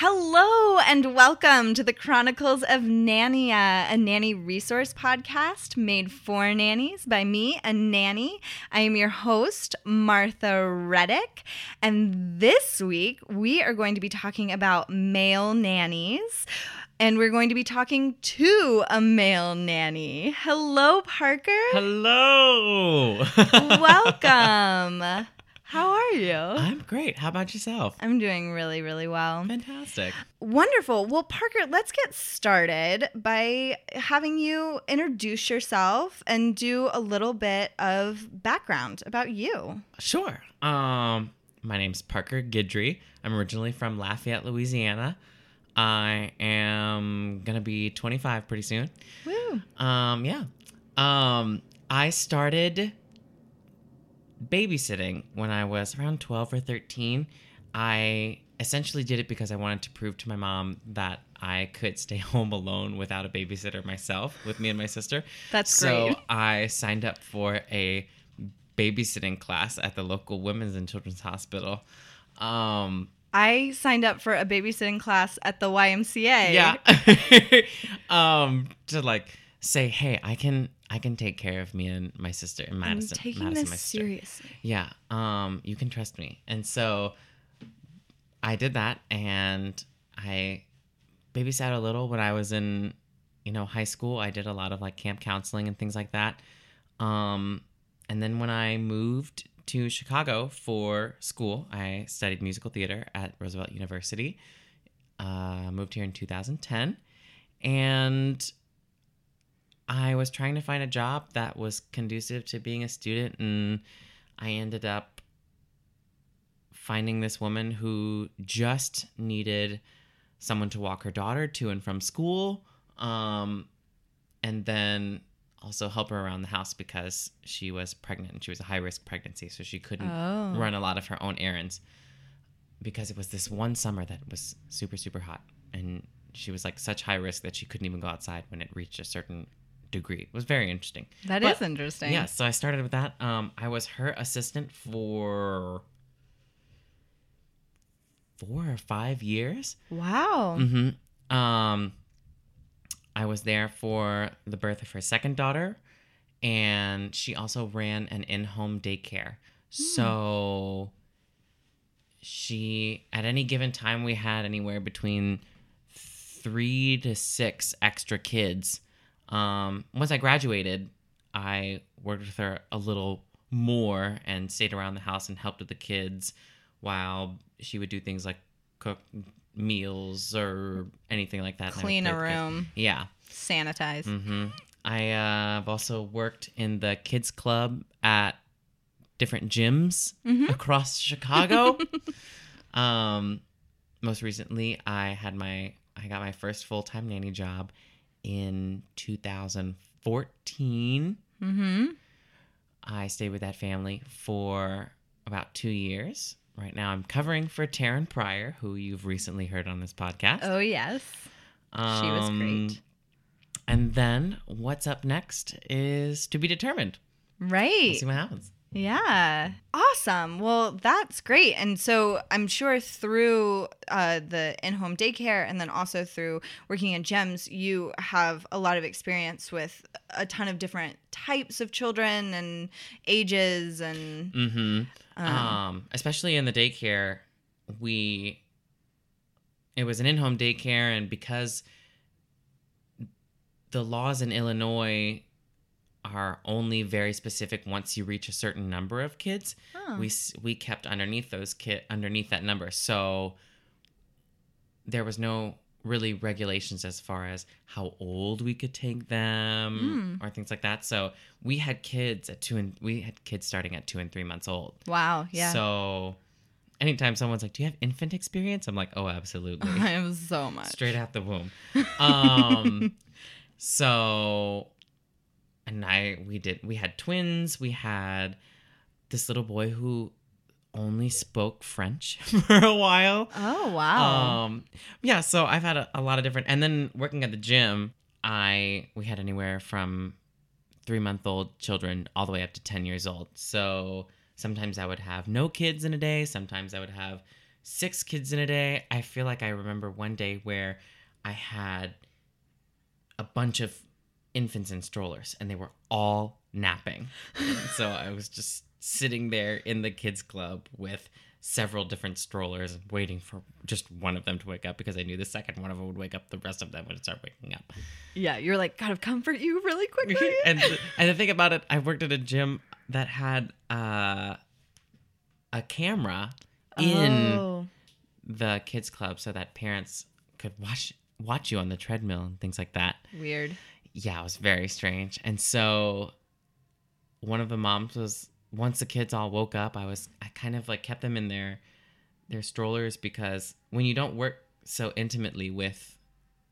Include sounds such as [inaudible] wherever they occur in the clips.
Hello and welcome to the Chronicles of Nania, a nanny resource podcast made for nannies by me, a nanny. I am your host, Martha Reddick, and this week we are going to be talking about male nannies. And we're going to be talking to a male nanny. Hello, Parker. Hello. [laughs] Welcome. How are you? I'm great. How about yourself? I'm doing really, really well. Fantastic. Wonderful. Well, Parker, let's get started by having you introduce yourself and do a little bit of background about you. Sure. Um, my name's Parker Guidry. I'm originally from Lafayette, Louisiana. I am gonna be 25 pretty soon. Woo. Um, yeah. Um, I started babysitting when I was around 12 or 13. I essentially did it because I wanted to prove to my mom that I could stay [laughs] home alone without a babysitter myself with me and my sister. That's so great. So [laughs] I signed up for a babysitting class at the local women's and children's hospital. Um, I signed up for a babysitting class at the YMCA. yeah. [laughs] um, to like say, hey, I can I can take care of me and my sister and I'm Madison. taking Madison, this seriously. Yeah. Um, you can trust me. And so I did that and I babysat a little when I was in, you know, high school. I did a lot of like camp counseling and things like that. Um, and then when I moved to Chicago for school, I studied musical theater at Roosevelt University. Uh, moved here in 2010. And I was trying to find a job that was conducive to being a student, and I ended up finding this woman who just needed someone to walk her daughter to and from school, um, and then also help her around the house because she was pregnant and she was a high risk pregnancy, so she couldn't Oh. run a lot of her own errands because it was this one summer that was super super hot and she was like such high risk that she couldn't even go outside when it reached a certain degree. It was very interesting. That That is interesting. Yeah, so I started with that. Um, I was her assistant for four or five years. Wow. Mm-hmm. Um, I was there for the birth of her second daughter, and she also ran an in-home daycare. So she, at any given time, we had anywhere between three to six extra kids. Um, once I graduated, I worked with her a little more and stayed around the house and helped with the kids while she would do things like cook meals or anything like that. and I would Clean a room. Yeah. Sanitize. hmm I uh, have also worked in the kids club at different gyms across Chicago. [laughs] um, most recently, I had my I got my first full time nanny job in 2014. Mm-hmm. I stayed with that family for about two years. Right now, I'm covering for Taryn Pryor, who you've recently heard on this podcast. Oh yes. She was Um, great. And then what's up next is to be determined. Right. We'll Right. see what happens. Yeah. Awesome. Well, that's great. And so I'm sure through uh, the in home daycare and then also through working in GEMS, you have a lot of experience with a ton of different types of children and ages. And Mm-hmm. Um, especially in the daycare, we it was an in-home daycare, and because the laws in Illinois are only very specific once you reach a certain number of kids, we we kept underneath those kid underneath that number, so there was no really regulations as far as how old we could take them or things like that. So we had kids at two and we had kids starting at two and three months old. wow. Yeah. So anytime someone's like, "Do you have infant experience?" I'm like, "Oh, absolutely." [laughs] I have so much. Straight out the womb. Um [laughs] so and I we did we had twins, we had this little boy who only spoke French [laughs] for a while. Oh, wow. Um, yeah, so I've had a, a lot of different, and then working at the gym, I we had anywhere from three month old children all the way up to ten years old. So sometimes I would have no kids in a day. Sometimes I would have six kids in a day. I feel like I remember one day where I had a bunch of infants in strollers, and they were all napping. so I was just sitting there in the kids club with several different strollers waiting for just one of them to wake up because I knew the second one of them would wake up, the rest of them would start waking up. yeah. You're like, gotta comfort you really quickly. [laughs] and and the thing about it, I worked at a gym that had uh, a camera in Oh. the kids club so that parents could watch watch you on the treadmill and things like that. Weird. Yeah, it was very strange. And so one of the moms was once the kids all woke up, I was I kind of like kept them in their their strollers because when you don't work so intimately with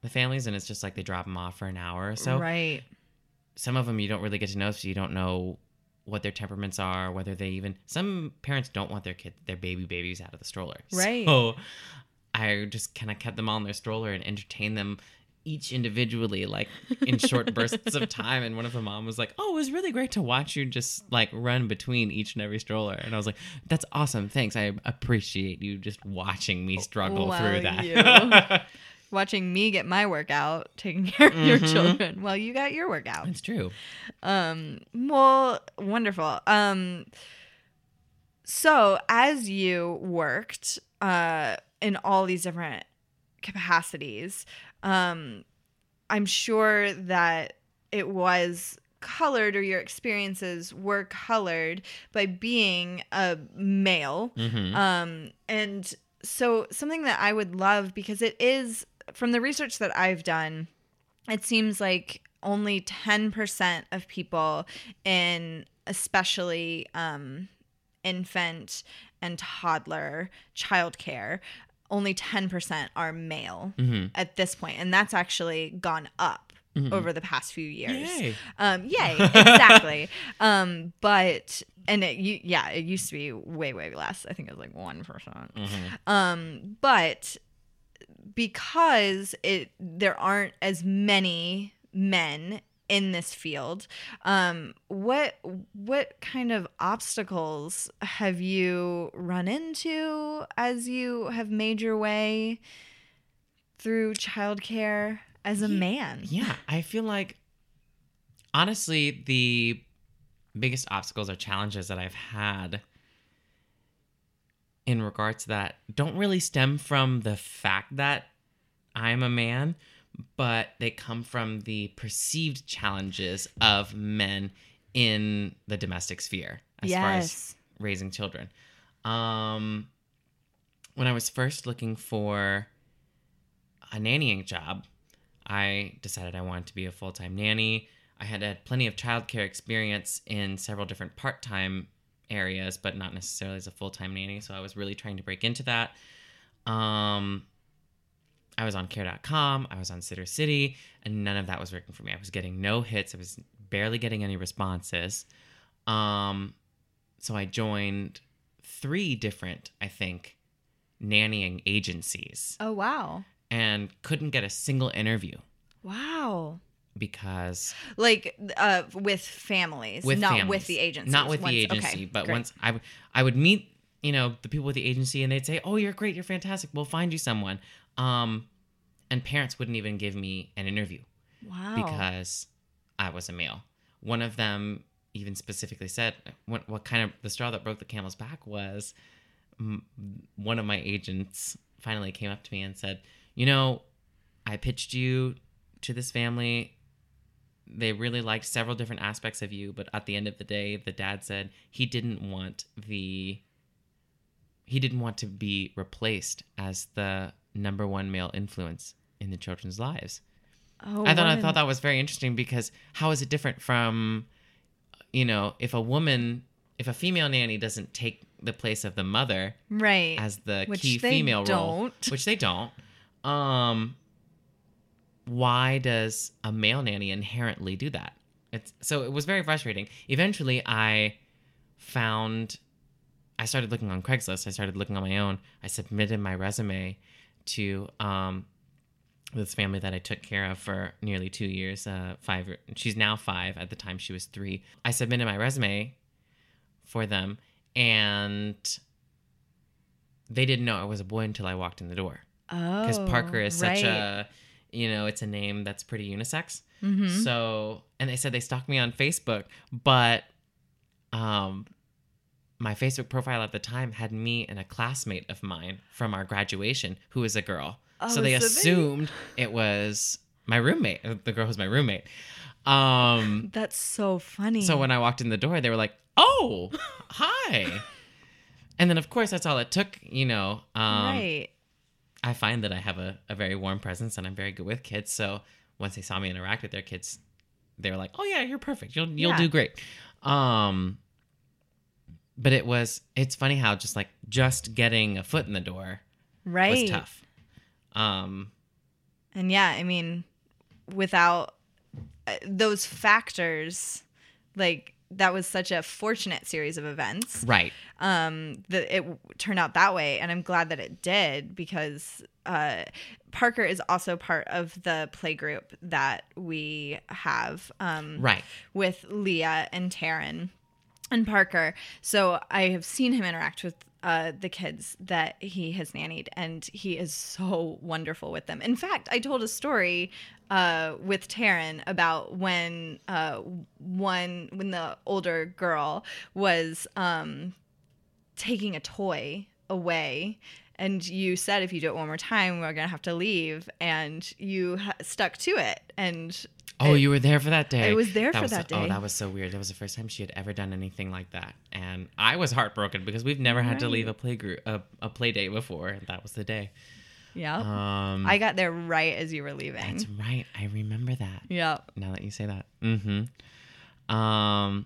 the families and it's just like they drop them off for an hour or so, right. some of them you don't really get to know so you don't know what their temperaments are, whether they even some parents don't want their kid their baby babies out of the stroller. Right. So I just kind of kept them all in their stroller and entertained them each individually, like in short bursts of time. And one of the mom was like, "Oh, it was really great to watch you just like run between each and every stroller." And I was like, "That's awesome, thanks. I appreciate you just watching me struggle Wow, through that." you. [laughs] Watching me get my workout, taking care of your Mhm. children while you got your workout. it's true. Um, well, wonderful. Um, so as you worked uh, in all these different capacities, um, I'm sure that it was colored or your experiences were colored by being a male. hmm Um, and so something that I would love because it is from the research that I've done, it seems like only 10% of people in especially um, infant and toddler childcare, only 10% are male hmm at this point, and that's actually gone up Mhm. over the past few years. Yay. Um, yay, [laughs] exactly. um, but and it yeah, it used to be way way less. I think it was like one Mhm. Um, but because it there aren't as many men in this field, um, what what kind of obstacles have you run into as you have made your way through childcare as a man? Yeah, I feel like honestly the biggest obstacles or challenges that I've had in regards to that don't really stem from the fact that I'm a man, but they come from the perceived challenges of men in the domestic sphere as far as raising children. Um, when I was first looking for a nannying job, I decided I wanted to be a full time nanny. I had had plenty of childcare experience in several different part time areas, but not necessarily as a full time nanny. So I was really trying to break into that. Um, I was on care.com, I was on Sittercity, and none of that was working for me. I was getting no hits, I was barely getting any responses. Um, so I joined three different, I think, nannying agencies Oh wow. and couldn't get a single interview. Wow. because like uh with families, with not families. with the agency. not with the agency, okay, but great. once I w- I would meet you know the people with the agency and they'd say, "Oh, you're great, you're fantastic. We'll find you someone." Um, and parents wouldn't even give me an interview wow because I was a male. One of them even specifically said, "What what kind of the straw that broke the camel's back was." m- One of my agents finally came up to me and said, "You know, I pitched you to this family. They really liked several different aspects of you, but at the end of the day, the dad said he didn't want the he didn't want to be replaced as the number one male influence in the children's lives." oh, I thought I thought that was very interesting because how is it different from, you know, if a woman, if a female nanny doesn't take the place of the mother right as the Which key female role, They don't. which they don't, um, why does a male nanny inherently do that? It's so it was very frustrating. Eventually, I found. I started looking on Craigslist. I started looking on my own. I submitted my resume to um, this family that I took care of for nearly two years. Uh, five. She's now five. At the time, she was three. I submitted my resume for them, and they didn't know I was a boy until I walked in the door. Oh, Because Parker is such right. a, you know, it's a name that's pretty unisex. Mhm. So, and they said they stalked me on Facebook, but um, my Facebook profile at the time had me and a classmate of mine from our graduation who was a girl. Oh, so they so they- assumed it was my roommate. uh, The girl was my roommate. Um, [laughs] That's so funny. so when I walked in the door, they were like, "Oh, hi." [laughs] And then, of course, that's all it took, you know. Um, right. I find that I have a, a very warm presence and I'm very good with kids. So once they saw me interact with their kids, they were like, "Oh yeah, you're perfect. You'll you'll Yeah. do great." Um, but it was it's funny how just like just getting a foot in the door Right. was tough. Um, And yeah, I mean, without uh, those factors, like that was such a fortunate series of events right. um, that it turned out that way. And I'm glad that it did because uh, Parker is also part of the play group that we have um, Right. with Leah and Taryn and Parker. So I have seen him interact with uh, the kids that he has nannied, and he is so wonderful with them. In fact, I told a story uh, with Taryn about when uh, one when the older girl was um, taking a toy away. And you said if you do it one more time, we're gonna have to leave, and you ha- stuck to it. And Oh, it- you were there for that day. I was there for was, that day Oh, that was so weird. That was the first time she had ever done anything like that, and I was heartbroken because we've never had to leave a play group a, a play date before, and that was the day. yeah, Um, I got there right as you were leaving. that's right. I remember that. Yeah. Now that you say that. Mm-hmm. Um.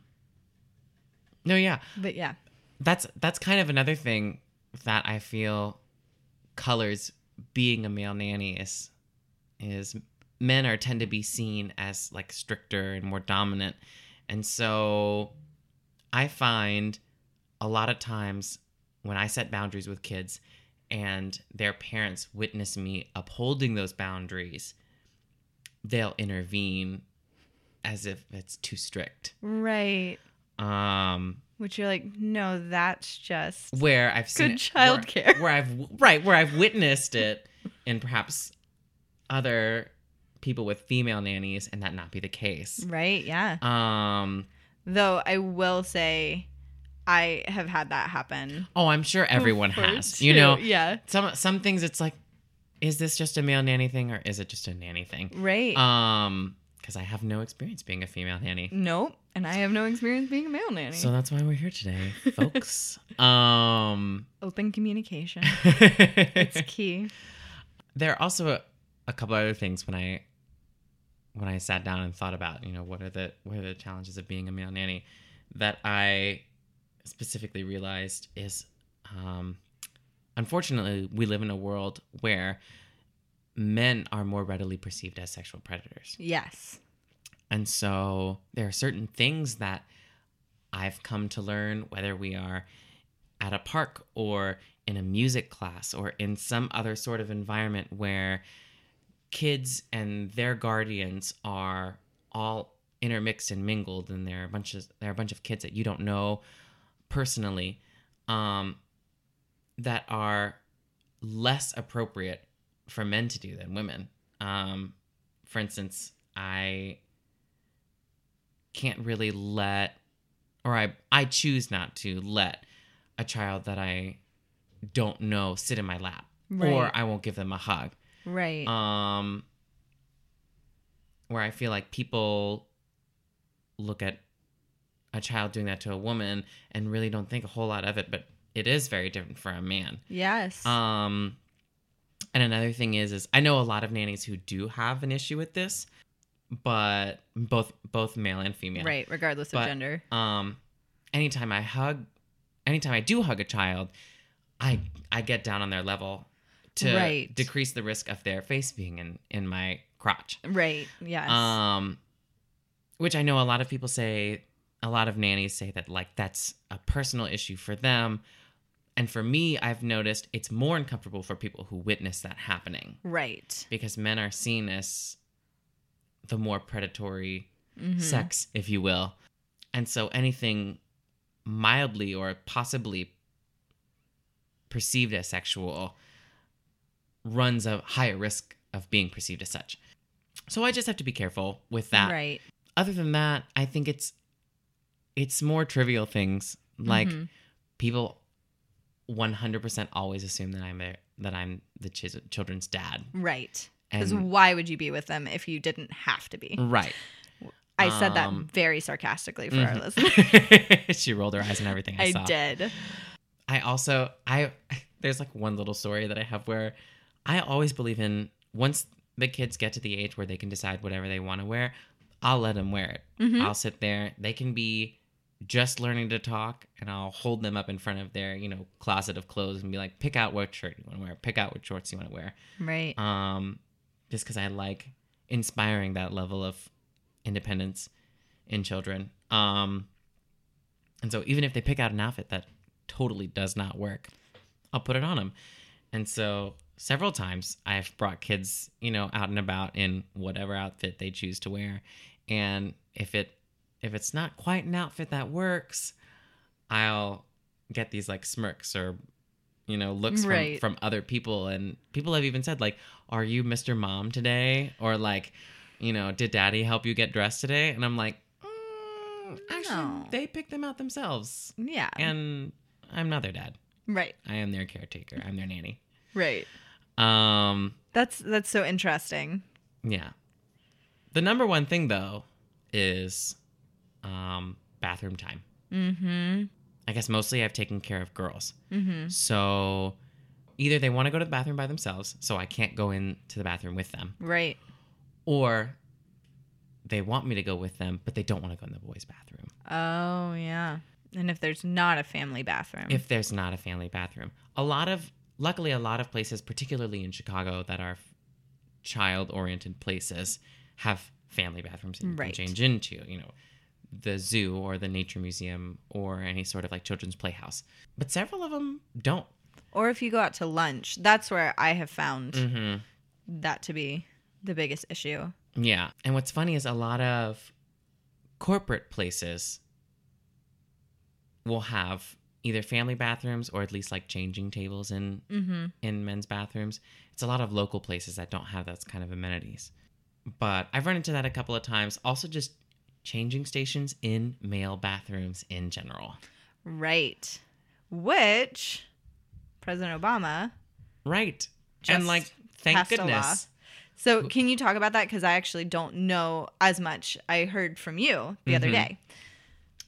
No, yeah. But yeah. that's that's kind of another thing that I feel colors being a male nanny is is men are tend to be seen as like stricter and more dominant. And so I find a lot of times when I set boundaries with kids and their parents witness me upholding those boundaries, they'll intervene as if it's too strict. Right. Um Which you're like, no, that's just where I've seen Good it- where- childcare. Where, I've right where I've witnessed it in perhaps other people with female nannies, and that not be the case. right. Yeah. Um. Though I will say, I have had that happen. Oh, I'm sure everyone has. You know, Yeah. some some things it's like, is this just a male nanny thing or is it just a nanny thing? Right. Um, because I have no experience being a female nanny. nope. And I have no experience being a male nanny. So that's why we're here today, folks. [laughs] um, Open communication. It's [laughs] key. there are also a, a couple other things when I when I sat down and thought about, you know, what are the what are the challenges of being a male nanny that I specifically realized is um unfortunately we live in a world where men are more readily perceived as sexual predators. Yes. And so there are certain things that I've come to learn, whether we are at a park or in a music class or in some other sort of environment where kids and their guardians are all intermixed and mingled and there are a bunch of there are a bunch of kids that you don't know personally um that are less appropriate for men to do than women um for instance i can't really let or i i choose not to let a child that i don't know sit in my lap or i won't give them a hug Right. um where i feel like people look at a child doing that to a woman and really don't think a whole lot of it but it is very different for a man yes. um and another thing is is i know a lot of nannies who do have an issue with this but both both male and female Right, regardless of gender. um anytime i hug anytime i do hug a child i i get down on their level to Right. decrease the risk of their face being in in my crotch Right. Yes. um which i know a lot of people say a lot of nannies say that like that's a personal issue for them and for me i've noticed it's more uncomfortable for people who witness that happening right. because men are seen as the more predatory Mm-hmm. sex, if you will. And so anything mildly or possibly perceived as sexual runs a higher risk of being perceived as such. So I just have to be careful with that. Right. Other than that, I think it's it's more trivial things like Mhm. people 100% always assume that I'm a, that I'm the chis- children's dad. Right. Because why would you be with them if you didn't have to be? Right. I said that Um, very sarcastically for our Mhm. listeners. [laughs] she rolled her eyes and everything. I, I saw. did. I also I [laughs] there's like one little story that I have where I always believe in once the kids get to the age where they can decide whatever they want to wear, I'll let them wear it. Mhm. I'll sit there. They can be just learning to talk and I'll hold them up in front of their, you know, closet of clothes and be like, pick out what shirt you want to wear, pick out what shorts you want to wear. Right. Um, just because I like inspiring that level of independence in children. Um, and so even if they pick out an outfit that totally does not work, I'll put it on them. And so several times I've brought kids, you know, out and about in whatever outfit they choose to wear. And if it if it's not quite an outfit that works, I'll get these like smirks or you know looks from, Right. from other people and people have even said like are you mr mom today or like you know did daddy help you get dressed today and i'm like mm, actually No. they picked them out themselves Yeah. and i'm not their dad right. i am their caretaker i'm their nanny Right. um That's that's so interesting. yeah the number one thing though is um bathroom time Mm-hmm. i guess mostly i've taken care of girls Mm-hmm. so either they want to go to the bathroom by themselves so i can't go into the bathroom with them Right. or they want me to go with them, but they don't want to go in the boys' bathroom Oh yeah. And if there's not a family bathroom. if there's not a family bathroom. A lot of, luckily, a lot of places, particularly in Chicago, that are child oriented places, have family bathrooms that you Right. can change into. You know, the zoo or the nature museum or any sort of like children's playhouse. But several of them don't. or if you go out to lunch, that's where I have found hmm that to be the biggest issue. Yeah. And what's funny is a lot of corporate places will have either family bathrooms or at least like changing tables in Mm-hmm. in men's bathrooms. It's a lot of local places that don't have those kind of amenities. But I've run into that a couple of times. Also just changing stations in male bathrooms in general. Right. Which President Obama Right. And like thank passed a law. goodness. So, can you talk about that? Because I actually don't know as much. I heard from you the other Mhm. day.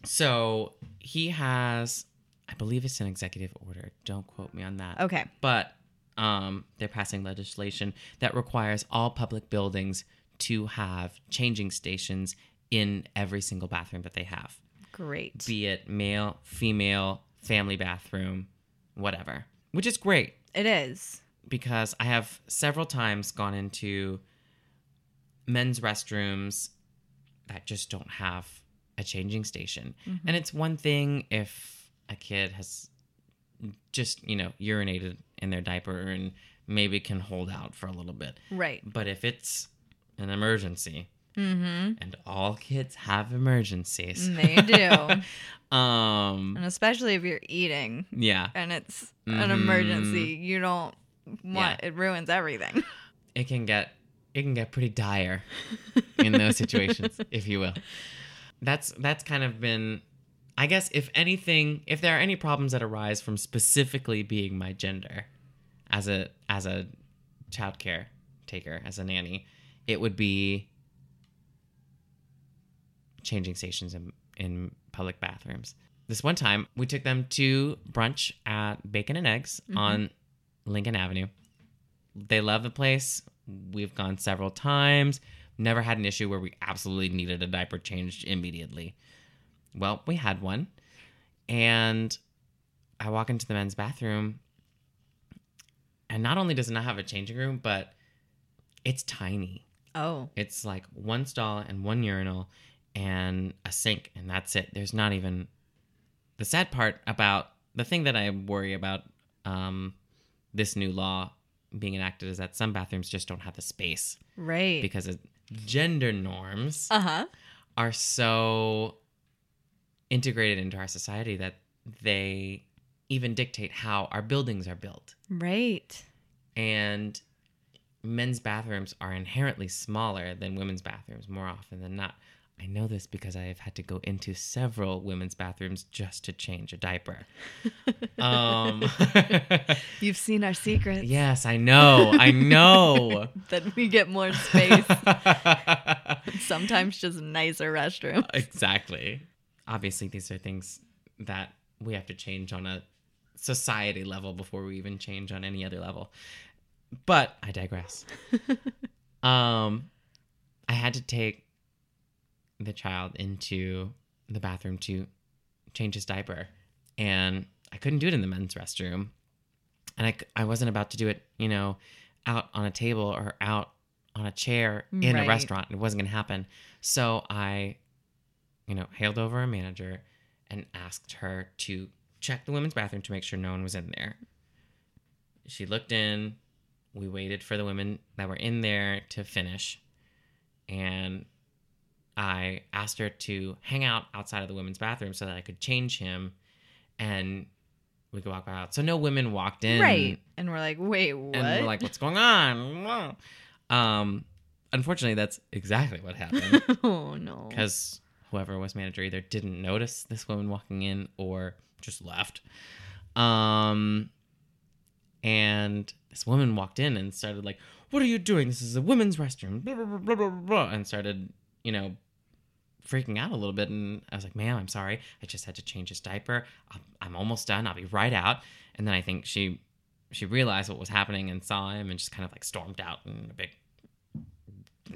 So he has I believe it's an executive order. Don't quote me on that. Okay. but um, they're passing legislation that requires all public buildings to have changing stations in every single bathroom that they have, Great. be it male, female, family bathroom, whatever, which is great it is. because I have several times gone into men's restrooms that just don't have a changing station. Mm-hmm. And it's one thing if a kid has just, you know, urinated in their diaper and maybe can hold out for a little bit. Right. But if it's an emergency Mm-hmm. And all kids have emergencies. They do. [laughs] Um, and especially if you're eating yeah. and it's an Mhm. emergency, you don't want it ruins everything. [laughs] It can get it can get pretty dire in those situations, [laughs] if you will. That's that's kind of been I guess if anything, if there are any problems that arise from specifically being my gender as a as a childcare taker, as a nanny, it would be changing stations in, in public bathrooms. This one time, we took them to brunch at Bakin' and Eggs mm-hmm. on Lincoln Avenue. They love the place. We've gone several times. Never had an issue where we absolutely needed a diaper changed immediately. Well, we had one. And I walk into the men's bathroom. And not only does it not have a changing room, but it's tiny. Oh. It's like one stall and one urinal and a sink, and that's it. There's not even the sad part about the thing that I worry about um, this new law being enacted is that some bathrooms just don't have the space Right. because of gender norms uh-huh. are so integrated into our society that they even dictate how our buildings are built Right. and men's bathrooms are inherently smaller than women's bathrooms more often than not. I know this because I have had to go into several women's bathrooms just to change a diaper. [laughs] um, [laughs] You've seen our secrets. yes, I know. I know. [laughs] That we get more space. Sometimes just nicer restrooms. exactly. Obviously, these are things that we have to change on a society level before we even change on any other level. But I digress. um, I had to take the child into the bathroom to change his diaper, and I couldn't do it in the men's restroom, and I, I wasn't about to do it, you know, out on a table or out on a chair in Right. a restaurant. It wasn't gonna happen. So I, you know, hailed over a manager and asked her to check the women's bathroom to make sure no one was in there. She looked in. We waited for the women that were in there to finish. And I asked her to hang out outside of the women's bathroom so that I could change him and we could walk out. So no women walked in. Right. And we're like, wait, what? And we're like, what's going on? [laughs] Um, unfortunately, that's exactly what happened [laughs] oh no. because whoever was manager either didn't notice this woman walking in or just left. Um, and this woman walked in and started like, "What are you doing? This is a women's restroom." Blah, blah, blah, blah, blah, blah, and started, you know, freaking out a little bit. And I was like, "Ma'am, I'm sorry. I just had to change his diaper. I'm, I'm almost done. I'll be right out." And then I think she she realized what was happening and saw him and just kind of like stormed out in a big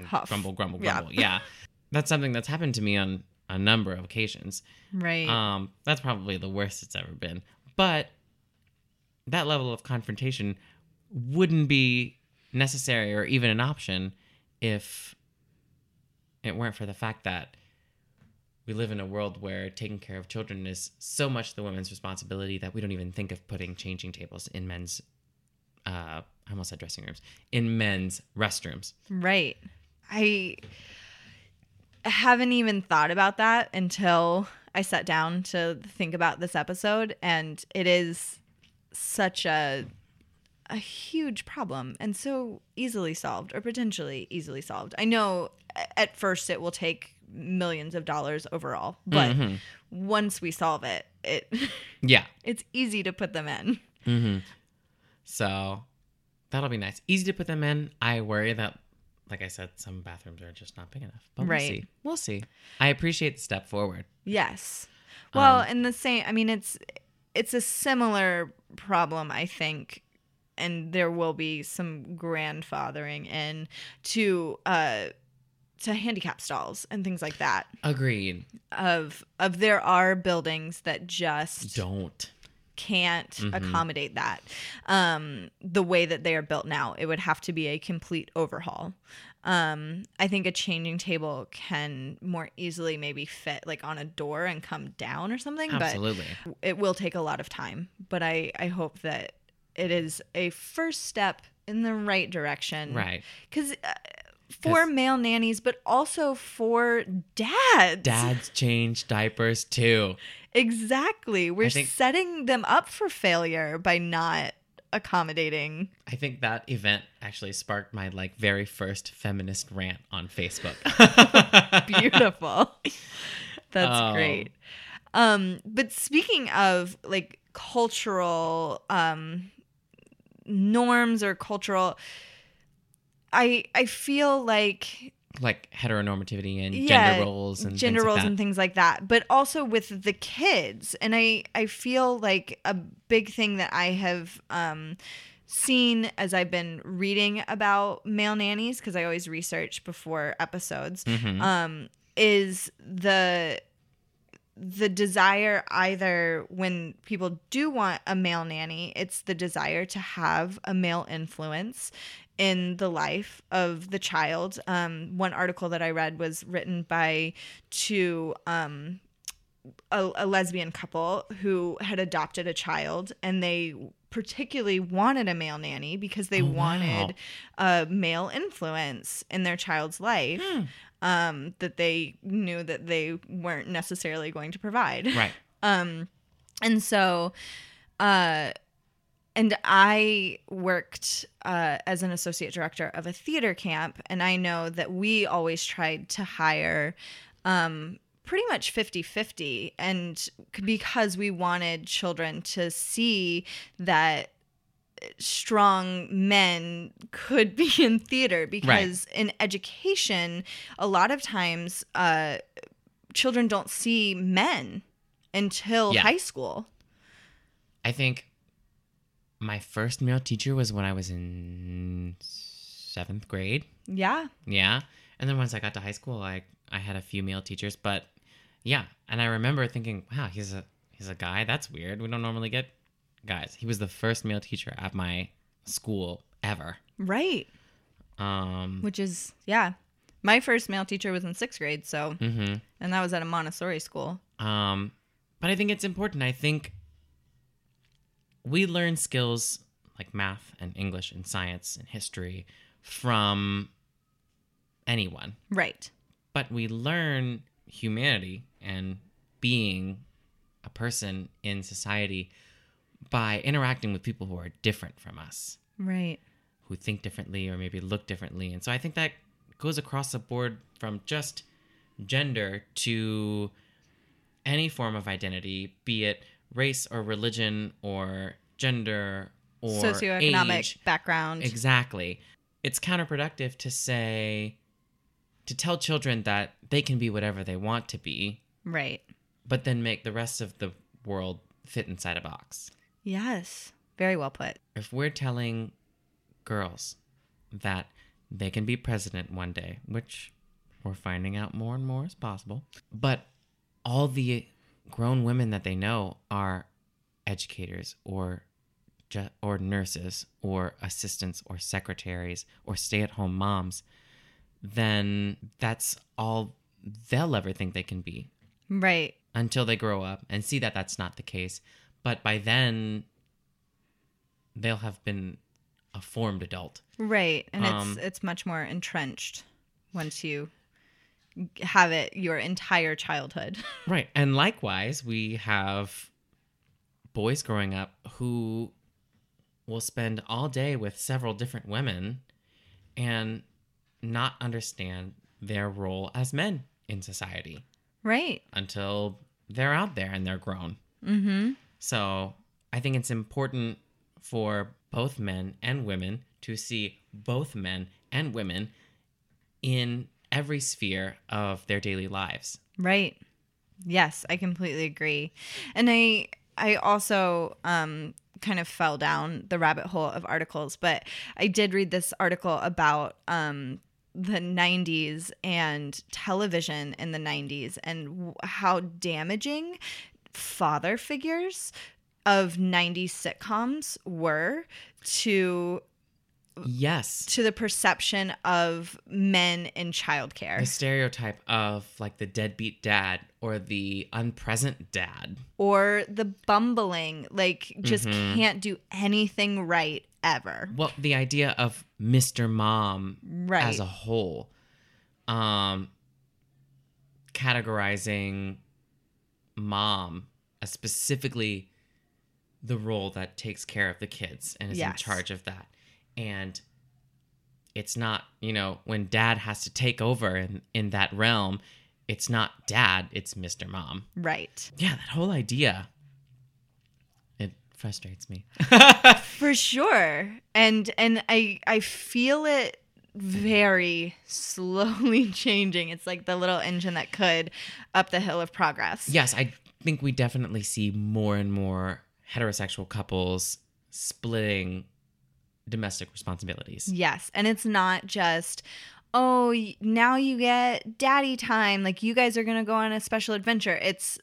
Huff. grumble, grumble, Yeah. grumble. Yeah. That's something that's happened to me on a number of occasions. Right. Um, that's probably the worst it's ever been. But that level of confrontation wouldn't be necessary or even an option if it weren't for the fact that we live in a world where taking care of children is so much the women's responsibility that we don't even think of putting changing tables in men's uh I almost said dressing rooms in men's restrooms. Right. I haven't even thought about that until I sat down to think about this episode and it is such a a huge problem and so easily solved or potentially easily solved. I know at first it will take millions of dollars overall, but Mhm. once we solve it, it [laughs] Yeah. it's easy to put them in. Mm-hmm. So that'll be nice. Easy to put them in. I worry that, like I said, some bathrooms are just not big enough. But Right. we'll see. We'll see. I appreciate the step forward. Yes. Well, Um, and the same I mean it's it's a similar problem I think and there will be some grandfathering in to uh to handicap stalls and things like that Agreed. of of there are buildings that just Don't. can't Mhm. accommodate that um the way that they are built now it would have to be a complete overhaul um i think a changing table can more easily maybe fit like on a door and come down or something Absolutely. but it will take a lot of time but i i hope that it is a first step in the right direction Right. because uh, for male nannies, but also for dads. Dads change diapers too. Exactly. We're think- setting them up for failure by not accommodating. I think that event actually sparked my like very first feminist rant on Facebook. [laughs] [laughs] Beautiful. That's Oh. great. Um, but speaking of like cultural um norms or cultural I I feel like like heteronormativity and yeah, gender roles and gender like roles that. and things like that but also with the kids and i i feel like a big thing that i have um seen as i've been reading about male nannies because i always research before episodes Mhm. um is the the desire either when people do want a male nanny it's the desire to have a male influence in the life of the child um, one article that i read was written by two um, a, a lesbian couple who had adopted a child and they particularly wanted a male nanny because they Oh, wow. wanted a male influence in their child's life Hmm. um, that they knew that they weren't necessarily going to provide. Right. [laughs] Um, and so, uh, and I worked uh, as an associate director of a theater camp, and I know that we always tried to hire um, pretty much 50 50. And because we wanted children to see that strong men could be in theater because in education a lot of times uh children don't see men until Yeah. high school I think my first male teacher was when I was in seventh grade. yeah Yeah. And then once I got to high school, I I had a few male teachers, but yeah. And I remember thinking, wow, he's a he's a guy. That's weird. We don't normally get guys. He was the first male teacher at my school ever. right Um which is yeah my first male teacher was in sixth grade so mhm. and that was at a montessori school Um, but I think it's important. I think we learn skills like math and English and science and history from anyone, right. But we learn humanity and being a person in society by interacting with people who are different from us, right. Who think differently or maybe look differently. And so I think that goes across the board from just gender to any form of identity, be it race or religion or gender or socioeconomic age. background Exactly. It's counterproductive to say, to tell children that they can be whatever they want to be, right but then make the rest of the world fit inside a box. yes very well put If we're telling girls that they can be president one day, which we're finding out more and more is possible, but all the grown women that they know are educators or ju- or nurses or assistants or secretaries or stay-at-home moms, then that's all they'll ever think they can be right until they grow up and see that that's not the case. But by then, they'll have been a formed adult. Right. And Um, it's it's much more entrenched once you have it your entire childhood. [laughs] Right. And likewise, we have boys growing up who will spend all day with several different women and not understand their role as men in society right. until they're out there and they're grown. Mm-hmm. So I think it's important for both men and women to see both men and women in every sphere of their daily lives. Right. Yes, I completely agree. And I I also um kind of fell down the rabbit hole of articles, but I did read this article about um the 90s and television in the 90s and how damaging father figures of 90s sitcoms were to Yes. to the perception of men in childcare The stereotype of like the deadbeat dad or the unpresent dad. or the bumbling like just Mhm. can't do anything right ever. well, the idea of Mr. Mom Right. as a whole, um, categorizing mom as specifically the role that takes care of the kids and is in charge of that. And it's not, you know, when dad has to take over in, in that realm, it's not dad, it's Mr. Mom. Right. Yeah, that whole idea. It frustrates me. [laughs] [laughs] For sure. And and I I feel it very slowly [laughs] changing. It's like the little engine that could up the hill of progress. yes, I think we definitely see more and more heterosexual couples splitting domestic responsibilities. Yes. And it's not just, oh, now you get daddy time. Like you guys are going to go on a special adventure. It's,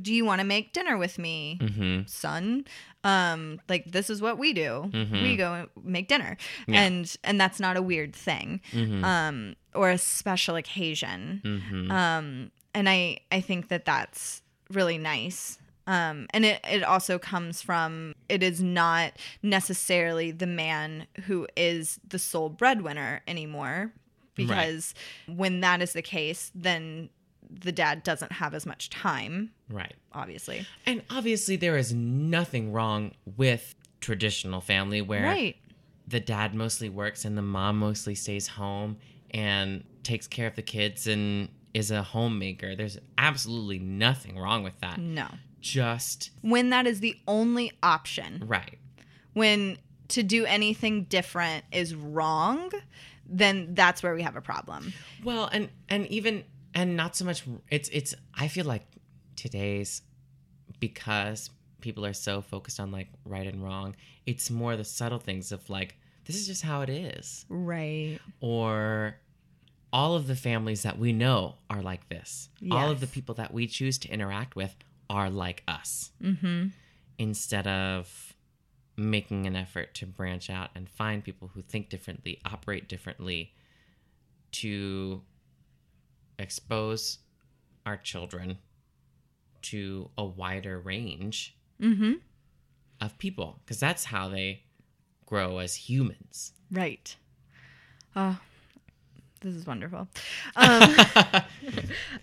do you want to make dinner with me, Mm-hmm. son? Um, like this is what we do. Mhm. We go and make dinner. Yeah. And and that's not a weird thing. Mm-hmm. Um, or a special occasion. mm-hmm. Um, and I I think that that's really nice. Um, and it, it also comes from it is not necessarily the man who is the sole breadwinner anymore because when that is the case then the dad doesn't have as much time right. obviously And obviously, there is nothing wrong with traditional family where right the dad mostly works and the mom mostly stays home and takes care of the kids and is a homemaker. There's absolutely nothing wrong with that. no Just when that is the only option. Right. when to do anything different is wrong then that's where we have a problem. Well, and and even and not so much it's it's I feel like today's because people are so focused on like right and wrong, it's more the subtle things of like this is just how it is. Right. Or all of the families that we know are like this. All of the people that we choose to interact with are like us. mm-hmm Instead of making an effort to branch out and find people who think differently, operate differently, to expose our children to a wider range mm-hmm of people, because that's how they grow as humans. Right. Oh, this is wonderful. Um, [laughs]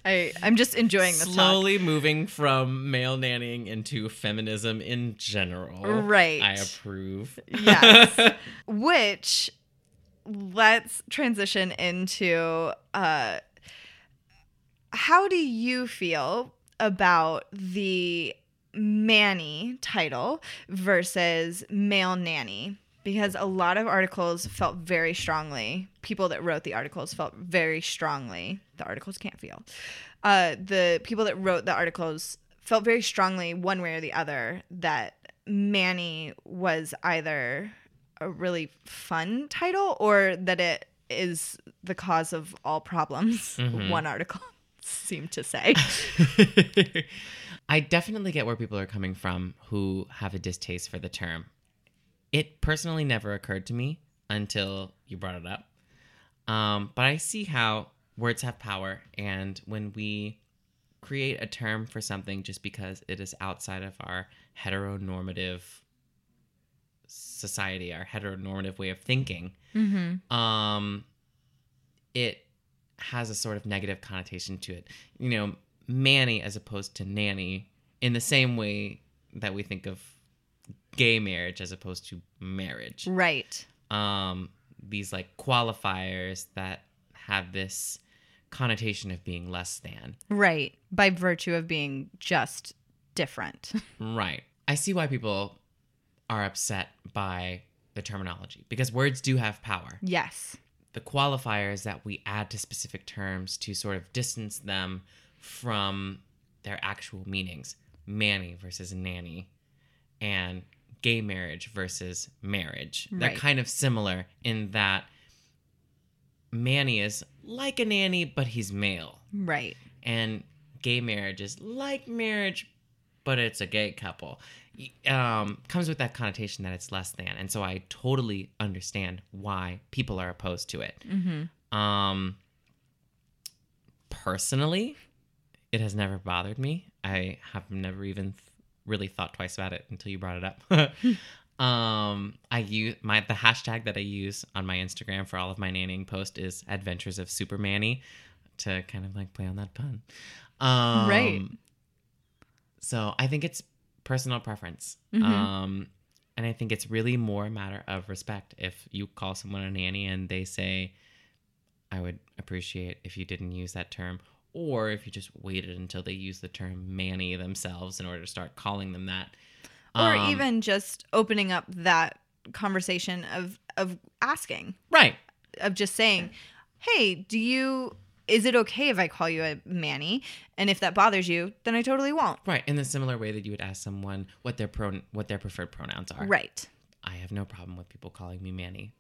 I I'm just enjoying the talk. slowly moving from male nannying into feminism in general. Right. I approve. Yes. [laughs] Which let's transition into uh how do you feel about the Manny title versus male nanny? Because a lot of articles felt very strongly, people that wrote the articles felt very strongly. The articles can't feel. Uh, the people that wrote the articles felt very strongly, one way or the other, that Manny was either a really fun title or that it is the cause of all problems. One article [laughs] seemed to say. [laughs] I definitely get where people are coming from who have a distaste for the term. It personally never occurred to me until you brought it up. Um, but I see how words have power, and when we create a term for something just because it is outside of our heteronormative society, our heteronormative way of thinking, um, it has a sort of negative connotation to it. You know, Manny as opposed to nanny, in the same way that we think of gay marriage as opposed to marriage. right. Um, these like qualifiers that have this connotation of being less than. Right. By virtue of being just different. [laughs] Right. I see why people are upset by the terminology because words do have power. yes. the qualifiers that we add to specific terms to sort of distance them from their actual meanings manny versus nanny and gay marriage versus marriage. They're kind of similar in that manny is like a nanny but he's male. Right. and gay marriage is like marriage but it's a gay couple. Um, comes with that connotation that it's less than. And so i totally understand why people are opposed to it. Um, personally it has never bothered me. I have never even really thought twice about it until you brought it up [laughs] Um, I use my the hashtag that I use on my Instagram for all of my nannying posts is Adventures of Super Manny, to kind of like play on that pun. Um, Right. So I think it's personal preference. Mhm. Um, and I think it's really more a matter of respect. If you call someone a nanny and they say, I would appreciate if you didn't use that term, or if you just waited until they use the term manny themselves in order to start calling them that. or Um, even just opening up that conversation of of asking right. of just saying hey do you is it okay if i call you a manny and if that bothers you then i totally won't Right, in the similar way that you would ask someone what their pro what their preferred pronouns are. right I have no problem with people calling me Manny.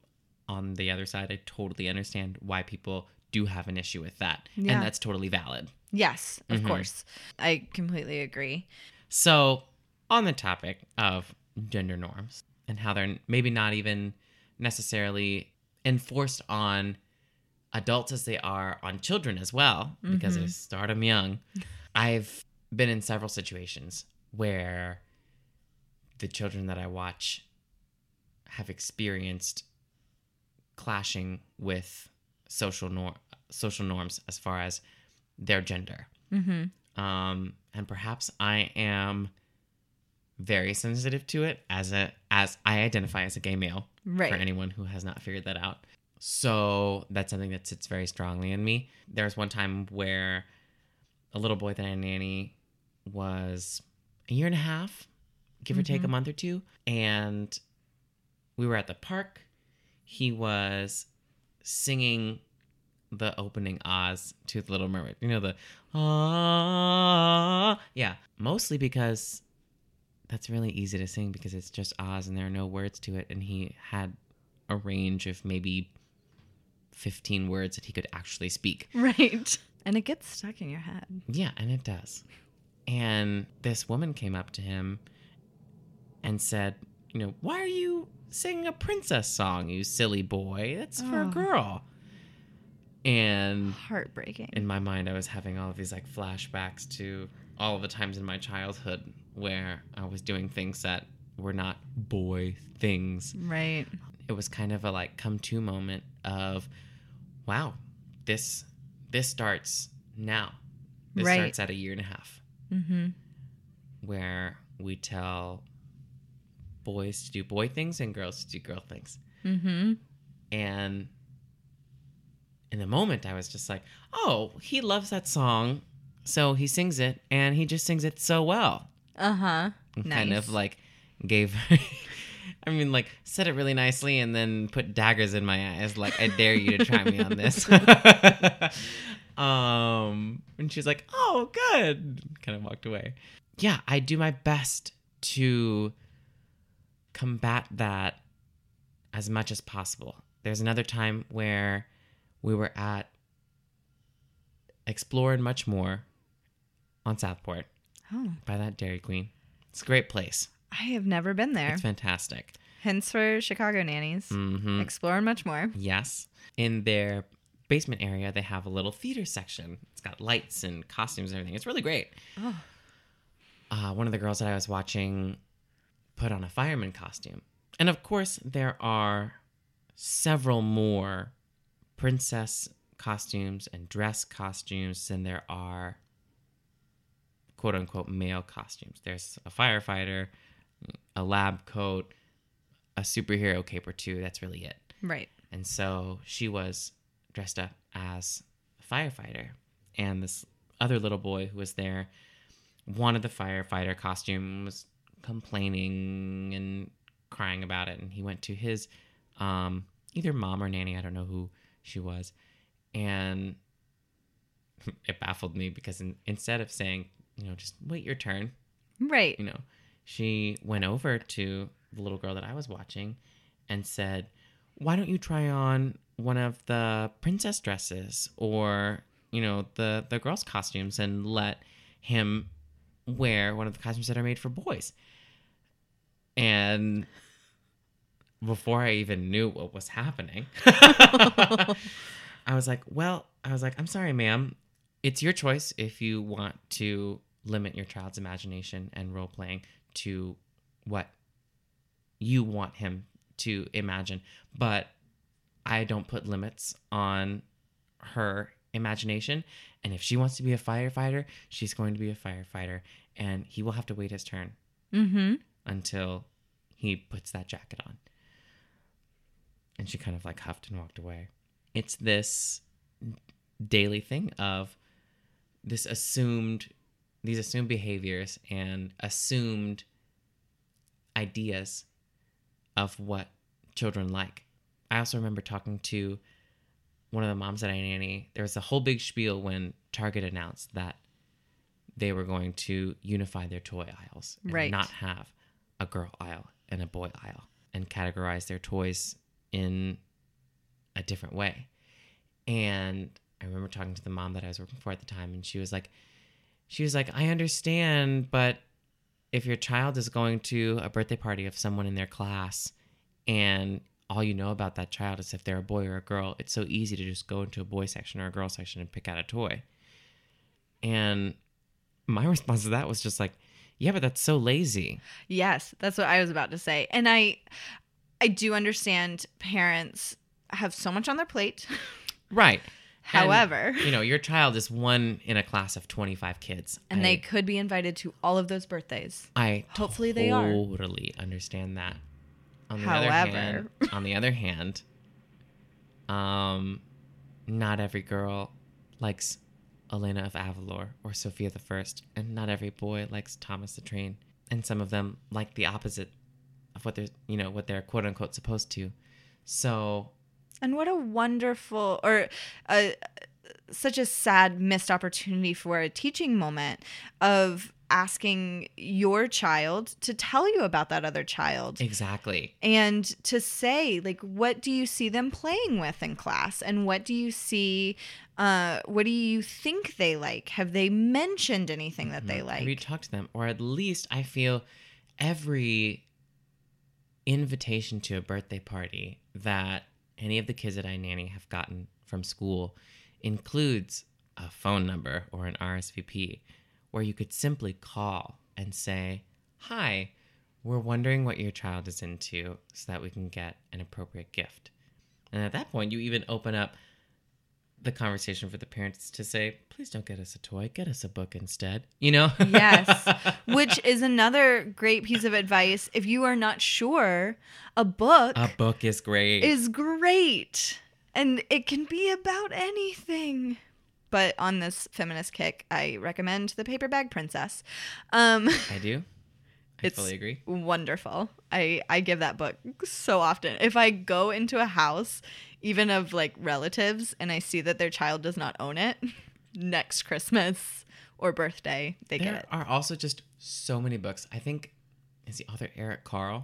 On the other side, I totally understand why people do have an issue with that, Yeah. and that's totally valid. yes of Mhm. course i completely agree So, on the topic of gender norms and how they're maybe not even necessarily enforced on adults as they are on children as well, because they start them young, I've been in several situations where the children that I watch have experienced clashing with social norm social norms as far as their gender mm-hmm. um, and perhaps I am very sensitive to it as a as I identify as a gay male Right. for anyone who has not figured that out. So that's something that sits very strongly in me. There was one time where a little boy that I nanny was a year and a half, give or take a month or two, and we were at the park. He was singing the opening Oz to the Little Mermaid. You know the ah, yeah. Mostly because that's really easy to sing because it's just Oz and there are no words to it, and he had a range of maybe fifteen words that he could actually speak. right and it gets stuck in your head Yeah, and it does. And this woman came up to him and said, You know, why are you singing a princess song, you silly boy? That's for a Oh. girl. And heartbreaking in my mind, I was having all of these like flashbacks to all of the times in my childhood where I was doing things that were not boy things. right It was kind of a like come to moment of, wow, this this starts now. This Right. starts at a year and a half mm-hmm. where we tell boys to do boy things and girls to do girl things. Mm-hmm. And in the moment, I was just like, oh, he loves that song. So he sings it and he just sings it so well. uh-huh nice. Kind of like gave, [laughs] I mean, like said it really nicely and then put daggers in my eyes. Like, I dare you to try me on this. [laughs] um, and she's like, oh, good. Kind of walked away. Yeah, I do my best to combat that as much as possible. There's another time where we were at Explore and Much More on Southport oh by that Dairy Queen. It's a great place. i have never been there It's fantastic. hence for chicago nannies hmm explore and much more Yes. In their basement area, they have a little theater section. It's got lights and costumes and everything. It's really great. Oh. Uh, one of the girls that I was watching put on a fireman costume. And of course, there are several more princess costumes and dress costumes than there are quote unquote male costumes. There's a firefighter, a lab coat, a superhero cape or two. That's really it. right And so she was dressed up as a firefighter. And this other little boy who was there wanted the firefighter costume, was complaining and crying about it. And he went to his um, either mom or nanny, I don't know who she was. And [laughs] it baffled me because in, instead of saying, you know, just wait your turn, right you know, she went over to the little girl that I was watching and said, Why don't you try on one of the princess dresses or, you know, the, the girls' costumes and let him wear one of the costumes that are made for boys? And before I even knew what was happening, [laughs] I was like, Well, I was like, I'm sorry, ma'am. It's your choice if you want to limit your child's imagination and role playing to what you want him to imagine. But I don't put limits on her imagination. And if she wants to be a firefighter, she's going to be a firefighter. And he will have to wait his turn Mm-hmm. until he puts that jacket on. And she kind of like huffed and walked away. It's this daily thing of this assumed, these assumed behaviors and assumed ideas of what children like. I also remember talking to one of the moms that I nanny. There was a whole big spiel when Target announced that they were going to unify their toy aisles and Right. not have a girl aisle and a boy aisle and categorize their toys in a different way. And I remember talking to the mom that I was working for at the time, and she was like, she was like, I understand, but if your child is going to a birthday party of someone in their class and all you know about that child is if they're a boy or a girl, it's so easy to just go into a boy section or a girl section and pick out a toy. And my [laughs] response to that was just like, yeah, but that's so lazy. Yes, that's what I was about to say. And I I do understand parents have so much on their plate. Right. [laughs] And, However, you know, your child is one in a class of 25 kids. and I, they could be invited to all of those birthdays. I hopefully they are. totally understand that. On the However- other hand, on the other hand, um, not every girl likes Elena of Avalor or Sofia the First, and not every boy likes Thomas the Train, and some of them like the opposite of what they're, you know, what they're quote unquote supposed to. So And what a wonderful or such a sad missed opportunity for a teaching moment of asking your child to tell you about that other child. exactly, and to say like what do you see them playing with in class and what do you see uh what do you think they like have they mentioned anything that they Mhm. like Have you talked to them? Or at least I feel every invitation to a birthday party that any of the kids that I nanny have gotten from school includes a phone number or an RSVP where you could simply call and say, Hi, we're wondering what your child is into so that we can get an appropriate gift. And at that point, you even open up the conversation for the parents to say, please don't get us a toy, get us a book instead. You know? yes [laughs] which is another great piece of advice if you are not sure a book a book is great. is great and it can be about anything but on this feminist kick i recommend the paper bag princess um I do. I It's- fully agree. wonderful. I I give that book so often. If I go into a house, even of like relatives, and I see that their child does not own it, [laughs] next Christmas or birthday, they There get it. There are also just so many books. I think is the author Eric Carle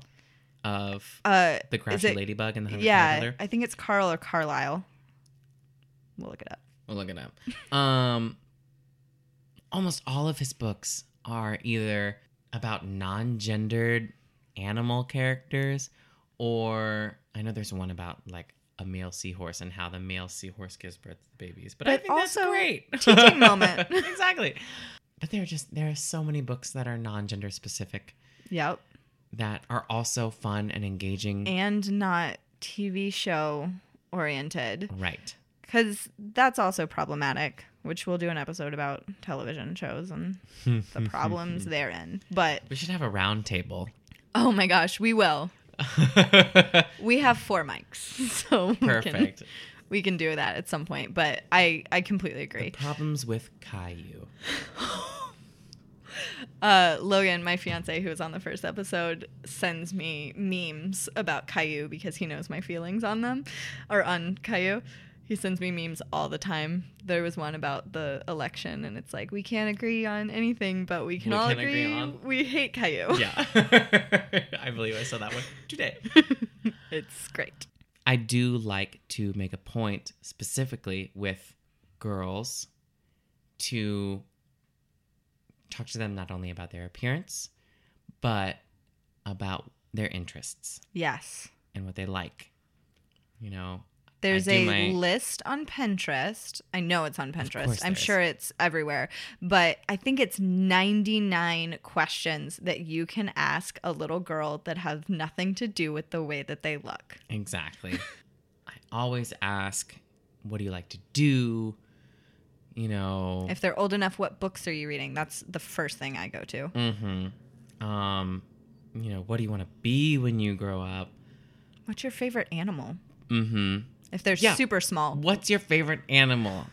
of Uh, The Grouchy Ladybug and the Hungry yeah, Caterpillar. I think it's Carl or Carlisle. We'll look it up. We'll look it up. Um, almost all of his books are either about non-gendered animal characters, or I know there's one about like a male seahorse and how the male seahorse gives birth to babies. But, I But think that's also great. teaching [laughs] moment. exactly. But there are just there are so many books that are non-gender specific Yep, that are also fun and engaging. and not TV show oriented right. Because that's also problematic. Which we'll do an episode about television shows and the [laughs] problems therein. But We should have a round table. Oh my gosh, we will. [laughs] We have four mics, [laughs] so we can, Perfect. we can do that at some point. But I I completely The agree. problems with Caillou. Uh, Logan, my fiance, who was on the first episode, sends me memes about Caillou because he knows my feelings on them, or on Caillou. He sends me memes all the time. There was one about the election, and it's like we can't agree on anything, but we can We all can agree, agree on- we hate Caillou. Yeah. [laughs] [laughs] I believe I saw that one today. [laughs] it's great. I do like to make a point specifically with girls to talk to them not only about their appearance, but about their interests Yes. and what they like. You know, There's a my- list on Pinterest. I know it's on Pinterest. I'm is. sure it's everywhere, but I think it's 99 questions that you can ask a little girl that have nothing to do with the way that they look. Exactly. [laughs] I always ask, what do you like to do? You know, If they're old enough, what books are you reading? That's the first thing I go to. mm-hmm. Um, you know, what do you want to be when you grow up? What's your favorite animal? Mm-hmm. If they're Yeah. super small. What's your favorite animal?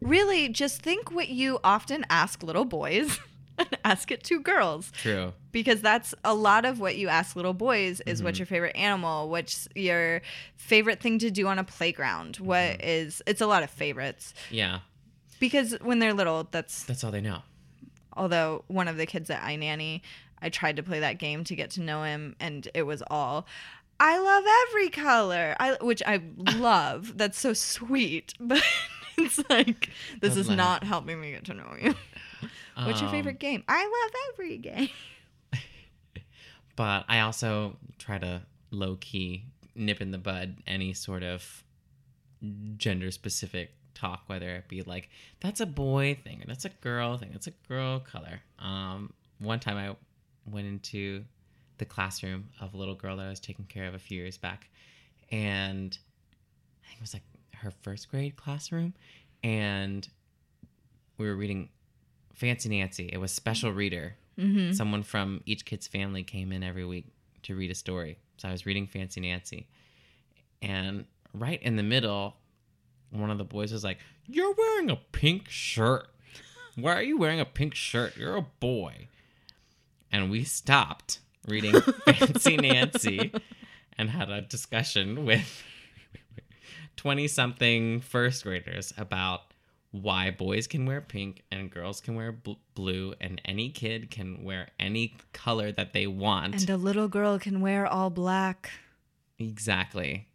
Really, just think what you often ask little boys [laughs] and ask it to girls. True. because that's a lot of what you ask little boys is Mm-hmm. what's your favorite animal what's your favorite thing to do on a playground What Mm-hmm. is it's a lot of favorites Yeah. because when they're little that's That's all they know. although one of the kids that i nanny i tried to play that game to get to know him and it was all i love every color. I, which i love. That's so sweet. [laughs] But it's like this is not helping me get to know you. What's your Um, favorite game? I love every game. [laughs] But I also try to low key nip in the bud any sort of gender specific talk, whether it be like that's a boy thing or that's a girl thing, that's a girl color. Um, one time I went into the classroom of a little girl that I was taking care of a few years back, and I think it was like her first grade classroom, and we were reading Fancy Nancy. It was special reader. Mm-hmm. Someone from each kid's family came in every week to read a story. So I was reading Fancy Nancy. And right in the middle, one of the boys was like, You're wearing a pink shirt. Why are you wearing a pink shirt? You're a boy. And we stopped reading [laughs] Fancy Nancy and had a discussion with 20 something first graders about why boys can wear pink and girls can wear bl- blue and any kid can wear any color that they want. And a little girl can wear all black. exactly.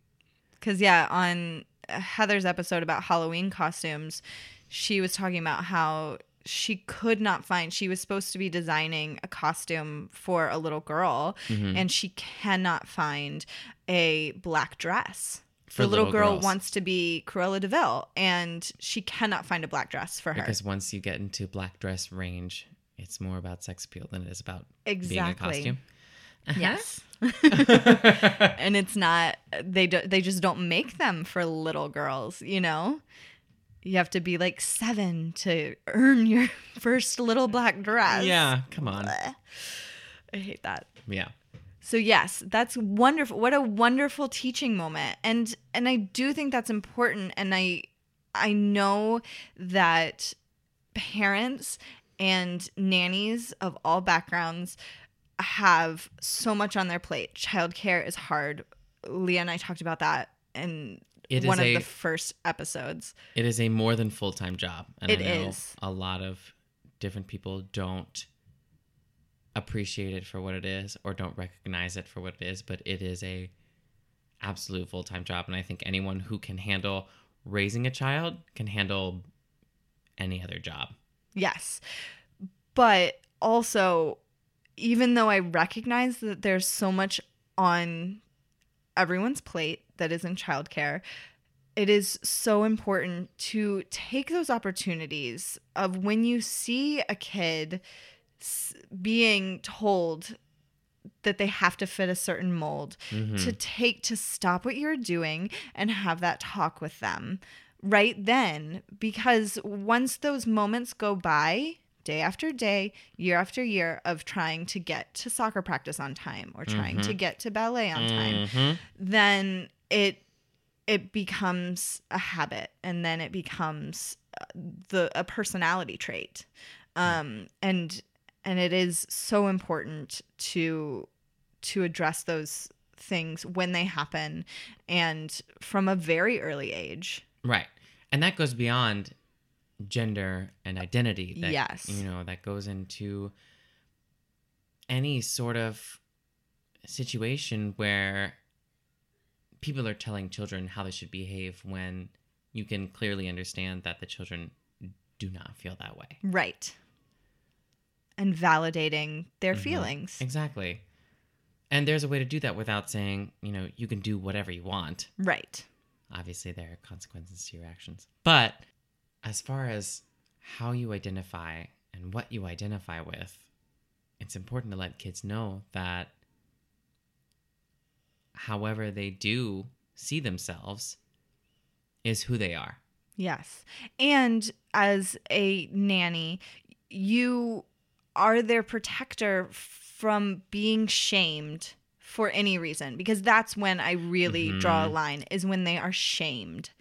Because, yeah, on Heather's episode about Halloween costumes, she was talking about how she could not find, she was supposed to be designing a costume for a little girl, Mm-hmm. and she cannot find a black dress. For the little, little girl girls. wants to be Cruella de Vil, and she cannot find a black dress for her. Because once you get into black dress range, it's more about sex appeal than it is about being a Exactly. costume. Yes. [laughs] and it's not they do, they just don't make them for little girls, you know? You have to be like 7 to earn your [laughs] first little black dress. Yeah, come on. Blech. I hate that. Yeah. So yes, that's wonderful. What a wonderful teaching moment. And and I do think that's important and I I know that parents and nannies of all backgrounds have so much on their plate. Childcare is hard. Leah and I talked about that in It one of a- the first episodes. It is a more than full time job. And It I know is. a lot of different people don't appreciate it for what it is or don't recognize it for what it is, but it is a absolute full time job. And I think anyone who can handle raising a child can handle any other job. Yes. But also, even though I recognize that there's so much on everyone's plate that is in childcare, it is so important to take those opportunities of when you see a kid being told that they have to fit a certain mold mm-hmm. to take to stop what you're doing and have that talk with them right then. Because once those moments go by day after day year after year of trying to get to soccer practice on time or trying to get to ballet on time Mhm. then it it becomes a habit and then it becomes uh, the a personality trait um and and it is so important to to address those things when they happen and from a very early age Right. And that goes beyond gender and identity. That, Yes. You know, that goes into any sort of situation where people are telling children how they should behave when you can clearly understand that the children do not feel that way. right and validating their Mhm. feelings Exactly. And there's a way to do that without saying, you know, you can do whatever you want. right obviously there are consequences to your actions. But as far as how you identify and what you identify with, it's important to let kids know that however they do see themselves is who they are. Yes. And as a nanny, you are their protector from being shamed for any reason because that's when I really draw a mm-hmm. line is when they are shamed.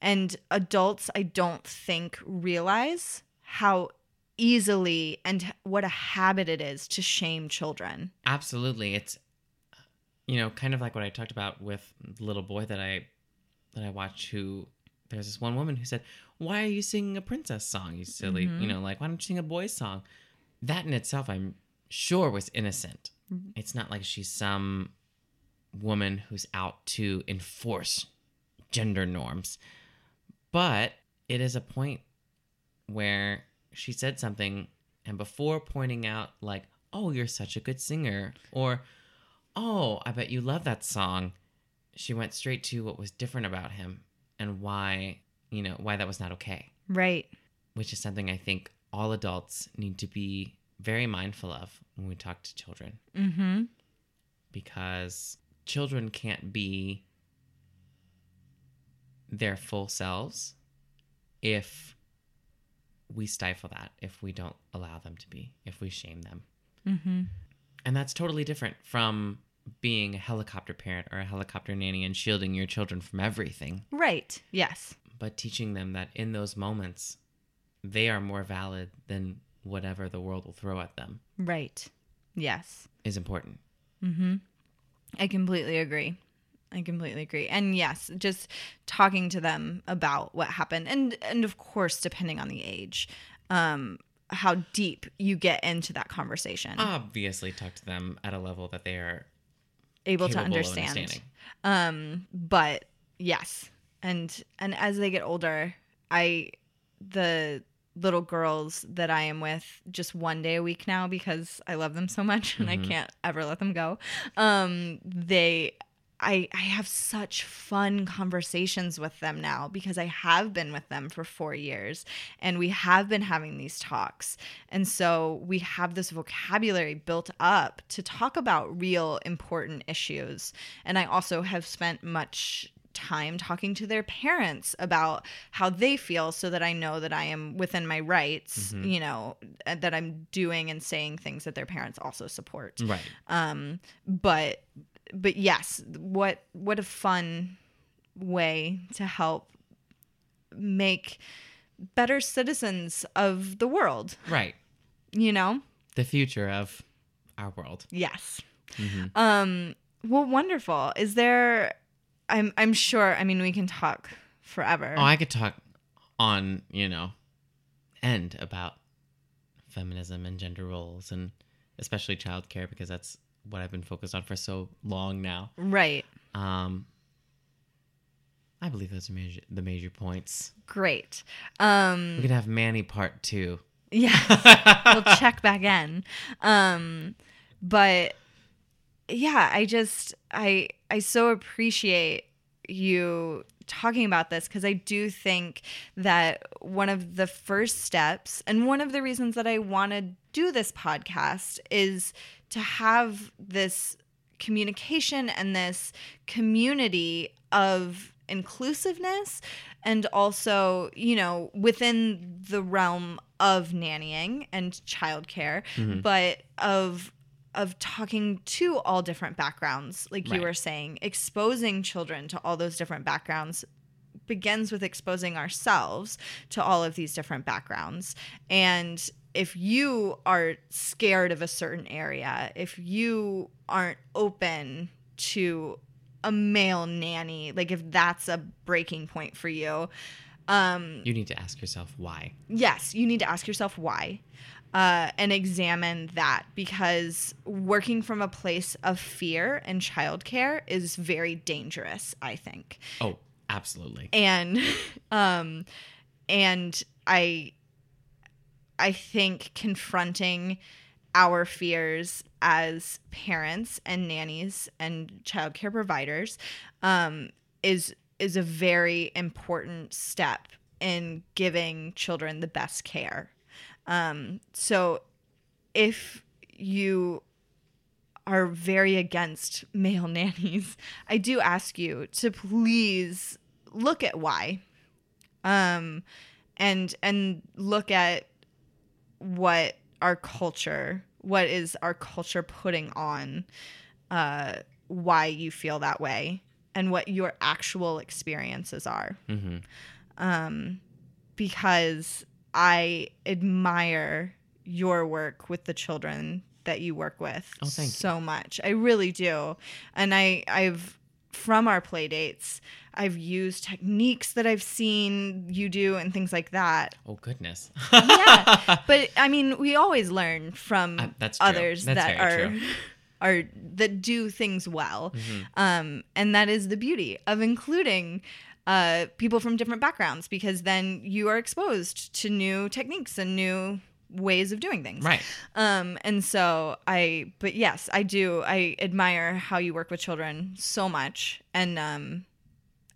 And adults I don't think realize how easily and what a habit it is to shame children. Absolutely. It's you know, kind of like what I talked about with the little boy that I that I watched who there's this one woman who said, "Why are you singing a princess song? You silly, you mm-hmm. know, like why don't you sing a boy's song?" That in itself I'm sure was innocent. Mm-hmm. It's not like she's some woman who's out to enforce gender norms. But it is a point where she said something and before pointing out like, "Oh, you're such a good singer," or "Oh, I bet you love that song." She went straight to what was different about him and why, you know, why that was not okay, Right. which is something I think all adults need to be very mindful of when we talk to children Mhm. because children can't be their full selves if we stifle that, if we don't allow them to be, if we shame them. Mhm. And that's totally different from being a helicopter parent or a helicopter nanny and shielding your children from everything, Right. Yes. but teaching them that in those moments, they are more valid than whatever the world will throw at them Right. Yes. is important. I completely agree. I completely agree. And yes, just talking to them about what happened and and of course depending on the age, um how deep you get into that conversation. Obviously, talk to them at a level that they are able to understand. Um but yes. And and as they get older, I the little girls that I am with just one day a week now because I love them so much and I can't ever let them go. Um they I I have such fun conversations with them now because I have been with them for 4 years and we have been having these talks. And so we have this vocabulary built up to talk about real important issues. And I also have spent much time talking to their parents about how they feel so that I know that I am within my rights, you know, uh, that I'm doing and saying things that their parents also support. Right. Um but but yes, what what a fun way to help make better citizens of the world, Right. you know? The future of our world. Yes. Um well wonderful. Is there I'm I'm sure I mean we can talk forever. Oh, I could talk on, you know, end about feminism and gender roles and especially childcare because that's what I've been focused on for so long now. right. Um I believe those are major, the major points. Great. Um We could have Manny part 2. Yeah. [laughs] we'll check back in. Um but yeah, I just I I so appreciate you talking about this because I do think that one of the first steps and one of the reasons that I want to do this podcast is to have this communication and this community of inclusiveness and also, you know, within the realm of nannying and childcare, mm-hmm. but of of talking to all different backgrounds, like you were saying, exposing children to all those different backgrounds begins with exposing ourselves to all of these different backgrounds. And if you are scared of a certain area, if you aren't open to a male nanny, like if that's a breaking point for you, um, You need to ask yourself why. yes, you need to ask yourself why uh, and examine that because working from a place of fear and childcare is very dangerous, I think. Oh, absolutely. And [laughs] um and I I think confronting our fears as parents and nannies and childcare providers um is is a very important step in giving children the best care. Um, so if you are very against male [laughs] nannies, I do ask you to please look at why. Um, and and look at what our culture, what is our culture putting on uh, why you feel that way and what your actual experiences are. Mm-hmm. Um, because I admire your work with the children that you work with Oh, thank you. so much. I really do. And I I've from our play dates, I've used techniques that I've seen you do and things like that. Oh goodness. Yeah. [laughs] but I mean, we always learn from Uh, that's true. others That's that are true. [laughs] are that do things well. Mm-hmm. Um, and that is the beauty of including uh, people from different backgrounds because then you are exposed to new techniques and new ways of doing things. right. Um, and so I, but yes, I do. I admire how you work with children so much, and um,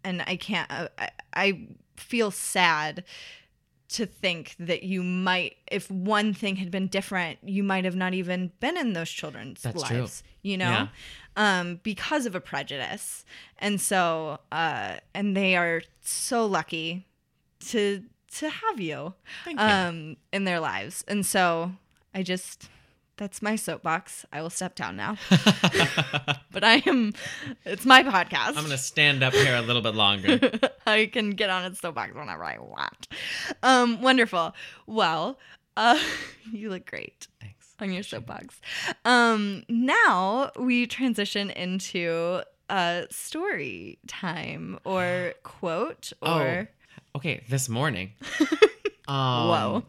and I can't. Uh, I, I feel sad to think that you might, if one thing had been different, you might have not even been in those children's That's true. lives. You know, Yeah. um, because of a prejudice, and so, uh, and they are so lucky to to have you Thank you. um in their lives and so i just that's my soapbox i will step down now [laughs] [laughs] but i am it's my podcast I'm gonna stand up here a little bit longer. [laughs] i can get on its soapbox whenever i want um wonderful well uh you look great Thanks. on your soapbox um now we transition into uh story time or [gasps] quote or Oh, okay. This morning. um, Whoa.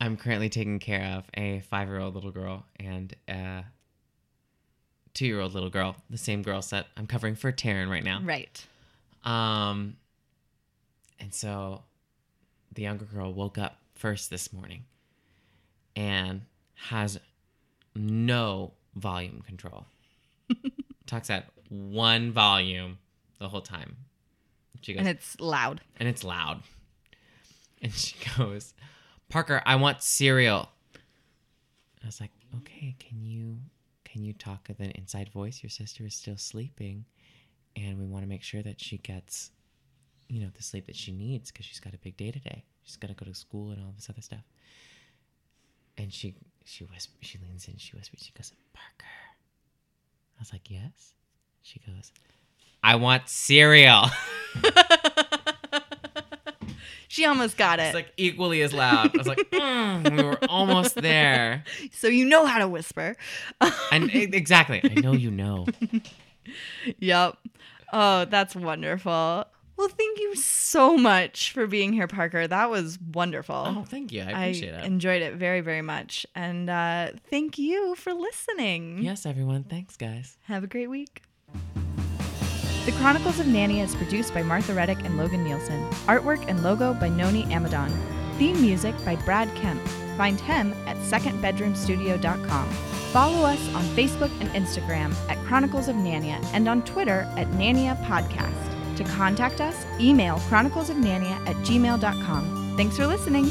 I'm currently taking care of a five-year-old little girl and a two-year-old little girl. The same girl set I'm covering for Taryn right now. right Um, and so the younger girl woke up first this morning and has no volume control. [laughs] Talks at one volume the whole time. She goes, and it's loud and it's loud. And she [laughs] goes, Parker, I want cereal. I was like, okay, can you can you talk with an inside voice? Your sister is still sleeping, and we want to make sure that she gets, you know, the sleep that she needs because she's got a big day today. She's got to go to school and all this other stuff. And she she whispers, she leans in, she whispers, she goes, Parker. I was like, yes. She goes, I want cereal. [laughs] She almost got it. It's like equally as loud. I was like, [laughs] mm, we were almost there. so you know how to whisper. And exactly, I know you know. [laughs] yep. Oh, that's wonderful. Well, thank you so much for being here, Parker. That was wonderful. Oh, thank you. I appreciate it. enjoyed it very, very much. And uh, thank you for listening. yes, everyone. Thanks, guys. Have a great week. The Chronicles of Nanny is produced by Martha Reddick and Logan Nielsen. Artwork and logo by Noni Amadon. Theme music by Brad Kemp. Find him at secondbedroomstudio.com. Follow us on Facebook and Instagram at Chronicles of Nania and on Twitter at Nania Podcast. To contact us, email chroniclesofnania at gmail.com. Thanks for listening.